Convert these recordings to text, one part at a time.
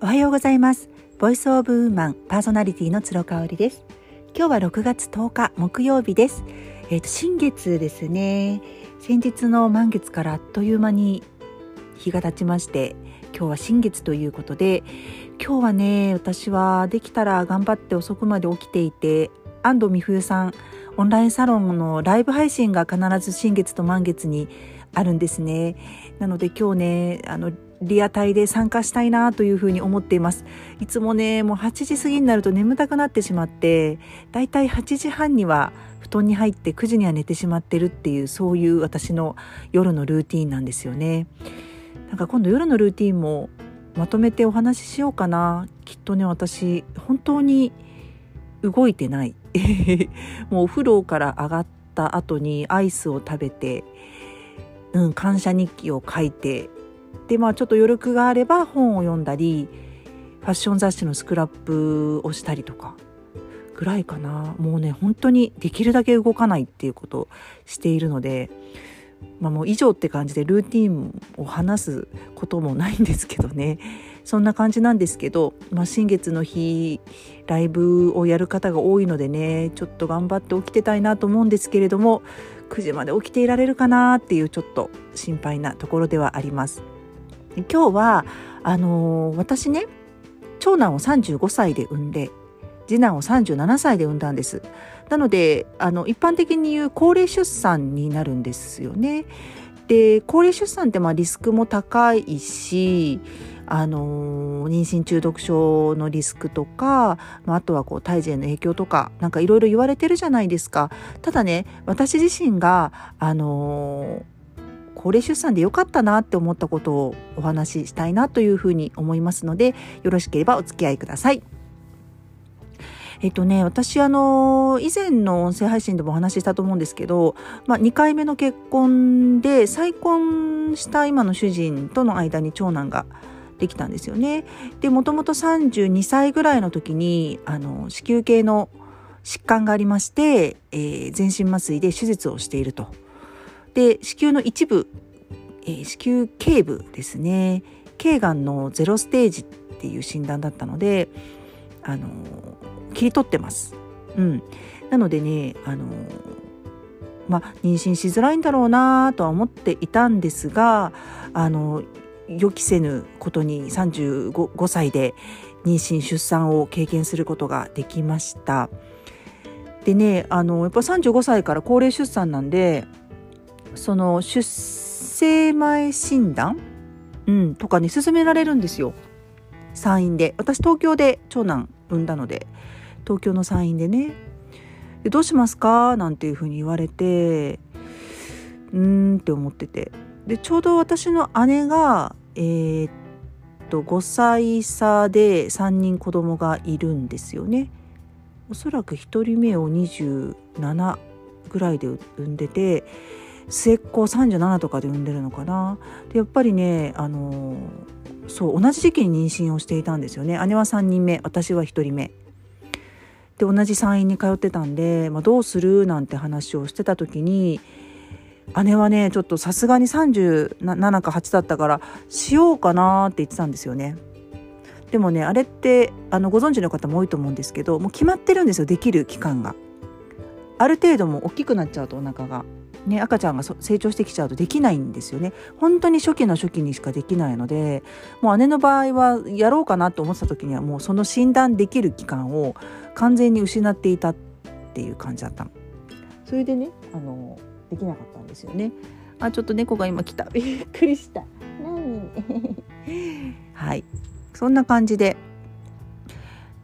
おはようございます。ボイスオブウーマンパーソナリティの鶴香織です。今日は6月10日木曜日です。えっ、ー、と新月ですね。先日の満月からあっという間に日が経ちまして今日は新月ということで今日はね私はできたら頑張って遅くまで起きていて安藤美冬さんオンラインサロンのライブ配信が必ず新月と満月にあるんですね。なので今日ねあのリアタイで参加したいなというふうに思っています。いつもね、もう8時過ぎになると眠たくなってしまって、だいたい8時半には布団に入って9時には寝てしまってるっていう、そういう私の夜のルーティンなんですよね。なんか今度夜のルーティンもまとめてお話ししようかな。きっとね、私、本当に動いてない。もうお風呂から上がった後にアイスを食べて、うん、感謝日記を書いて、でまあちょっと余力があれば本を読んだりファッション雑誌のスクラップをしたりとかぐらいかなもうね本当にできるだけ動かないっていうことをしているので、まあ、もう以上って感じでルーティンを話すこともないんですけどねそんな感じなんですけど、まあ、新月の日ライブをやる方が多いのでねちょっと頑張って起きてたいなと思うんですけれども9時まで起きていられるかなっていうちょっと心配なところではあります。今日はあのー、私ね長男を35歳で産んで次男を37歳で産んだんです。なのであの一般的に言う高齢出産になるんですよね。で高齢出産ってまあリスクも高いしあの妊娠中毒症のリスクとか、まあ、あとはこう胎児への影響とかなんかいろいろ言われてるじゃないですか。ただね私自身があの高齢出産で良かったなって思ったことをお話ししたいなというふうに思いますのでよろしければお付き合いください。えっとね、私あの以前の音声配信でもお話ししたと思うんですけど、まあ、2回目の結婚で再婚した今の主人との間に長男ができたんですよね。でもともと32歳ぐらいの時にあの子宮系の疾患がありまして、えー、全身麻酔で手術をしていると。で子宮の一部、えー、子宮頸部ですね頸がんのゼロステージっていう診断だったので、あのー、切り取ってます。うん、なのでね、あのー、ま、妊娠しづらいんだろうなとは思っていたんですが、あの予期せぬことに35歳で妊娠出産を経験することができました。でねあのやっぱ35歳から高齢出産なんでその出生前診断、うん、とかに勧められるんですよ。産院で。私東京で長男産んだので。東京の産院でね。でどうしますか？なんていうふうに言われて。うーんって思ってて。でちょうど私の姉がえー、っと5歳差で3人子供がいるんですよね。おそらく1人目を27ぐらいで産んでて末っ子37とかで産んでるのかな。でやっぱりねあのそう同じ時期に妊娠をしていたんですよね。姉は3人目私は1人目。で同じ産院に通ってたんで、まあ、どうする？なんて話をしてた時に姉はねちょっとさすがに37か8だったからしようかなって言ってたんですよね。でもねあれってあのご存知の方も多いと思うんですけどもう決まってるんですよできる期間が。ある程度も大きくなっちゃうとお腹が。ね、赤ちゃんが成長してきちゃうとできないんですよね。本当に初期の初期にしかできないのでもう姉の場合はやろうかなと思ってた時にはもうその診断できる期間を完全に失っていたっていう感じだったの。それでねあのできなかったんですよね。あちょっと猫が今来た。びっくりした。何？はい。そんな感じで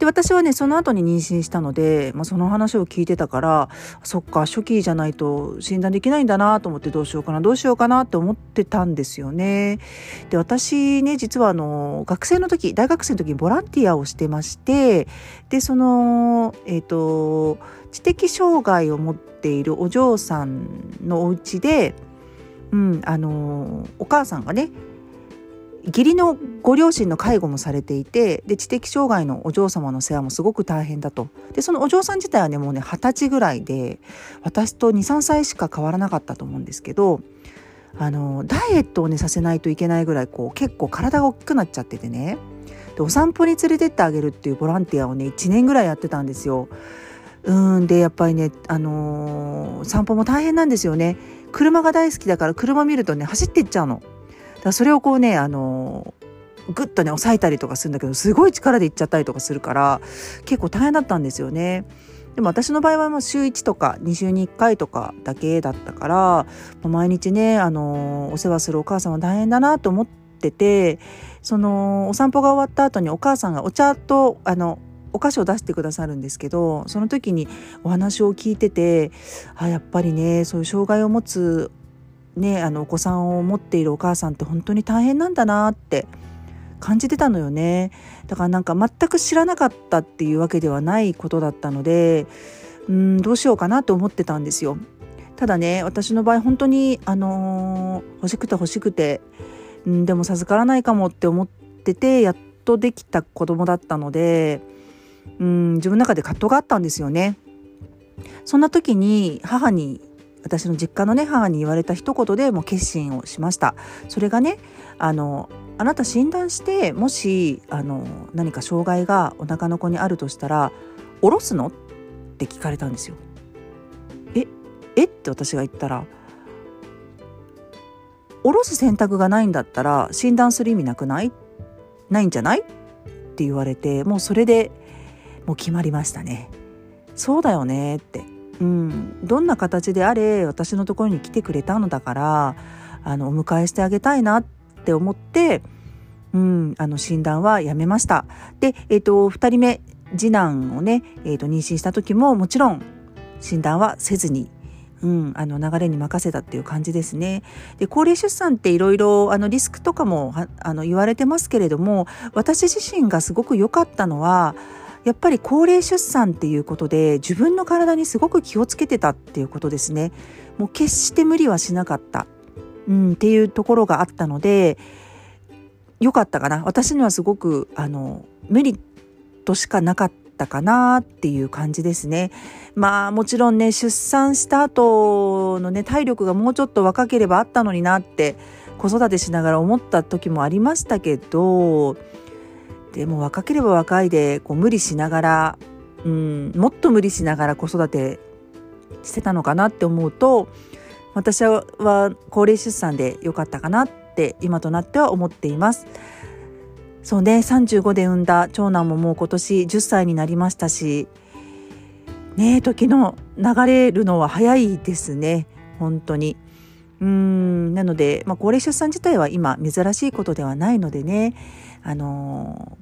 で私はねその後に妊娠したので、まあ、その話を聞いてたからそっか初期じゃないと診断できないんだなと思ってどうしようかなどうしようかなって思ってたんですよね。で私ね実はあの学生の時大学生の時にボランティアをしてましてでそのえっ、ー、と知的障害を持っているお嬢さんのお家で、うん、あのお母さんがね義理のご両親の介護もされていてで知的障害のお嬢様の世話もすごく大変だとでそのお嬢さん自体はねもうね二十歳ぐらいで私と23歳しか変わらなかったと思うんですけどあのダイエットをねさせないといけないぐらいこう結構体が大きくなっちゃっててねでお散歩に連れてってあげるっていうボランティアをね1年ぐらいやってたんですよ。うんでやっぱりね、あのー、散歩も大変なんですよね。車が大好きだから車見るとね走ってっちゃうの。だそれをこうね、あのー、ぐっとね押さえたりとかするんだけどすごい力でいっちゃったりとかするから結構大変だったんですよね。でも私の場合はもう週1とか2週に1回とかだけだったから毎日ね、あのお世話するお母さんは大変だなと思っててそのお散歩が終わった後にお母さんがお茶とあのお菓子を出してくださるんですけどその時にお話を聞いててあやっぱりねそういう障害を持つ、ね、あのお子さんを持っているお母さんって本当に大変なんだなって感じてたのよねだからなんか全く知らなかったっていうわけではないことだったのでうんどうしようかなと思ってたんですよ。ただね私の場合本当にあのー、欲しくて欲しくてんでも授からないかもって思っててやっとできた子供だったのでうん自分の中で葛藤があったんですよね。そんな時に母に私の実家のね母に言われた一言でもう決心をしました。それがねあのあなた診断してもしあの何か障害がお腹の子にあるとしたら下ろすの？って聞かれたんですよ。ええ？って私が言ったら下ろす選択がないんだったら診断する意味なくない？ないんじゃない？って言われてもうそれでもう決まりましたね。そうだよねって、うん、どんな形であれ私のところに来てくれたのだからあのお迎えしてあげたいなって思って、うん、あの診断はやめました。で、え、ー、と、2人目、次男をね、え、ー、と、妊娠した時ももちろん診断はせずに、うん、あの流れに任せたっていう感じですね。で高齢出産っていろいろリスクとかもあの言われてますけれども私自身がすごく良かったのはやっぱり高齢出産っていうことで自分の体にすごく気をつけてたっていうことですね。もう決して無理はしなかった。うん、っていうところがあったので良かったかな私にはすごくあのメリットしかなかったかなっていう感じですね。まあもちろんね出産した後のね体力がもうちょっと若ければあったのになって子育てしながら思った時もありましたけどでも若ければ若いでこう無理しながら、うん、もっと無理しながら子育てしてたのかなって思うと私は高齢出産で良かったかなって今となっては思っています。そうね35で産んだ長男ももう今年10歳になりましたしね時の流れるのは早いですね本当に。うんなので、まあ、高齢出産自体は今珍しいことではないのでね、あの、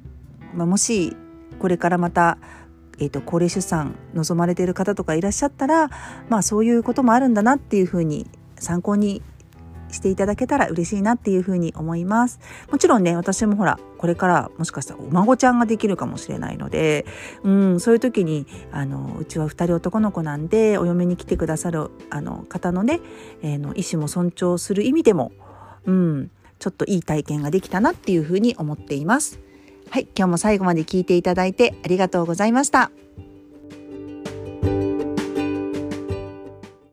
まあ、もしこれからまたえーと、高齢出産望まれている方とかいらっしゃったら、まあ、そういうこともあるんだなっていうふうに参考にしていただけたら嬉しいなっていうふに思います。もちろんね、私もほら、これからもしかしたらお孫ちゃんができるかもしれないので、うん、そういう時に、あの、うちは2人男の子なんで、お嫁に来てくださる、あの、方のね、えー、の意思も尊重する意味でも、うん、ちょっといい体験ができたなっていうふうに思っています。はい、今日も最後まで聞いていただいてありがとうございました。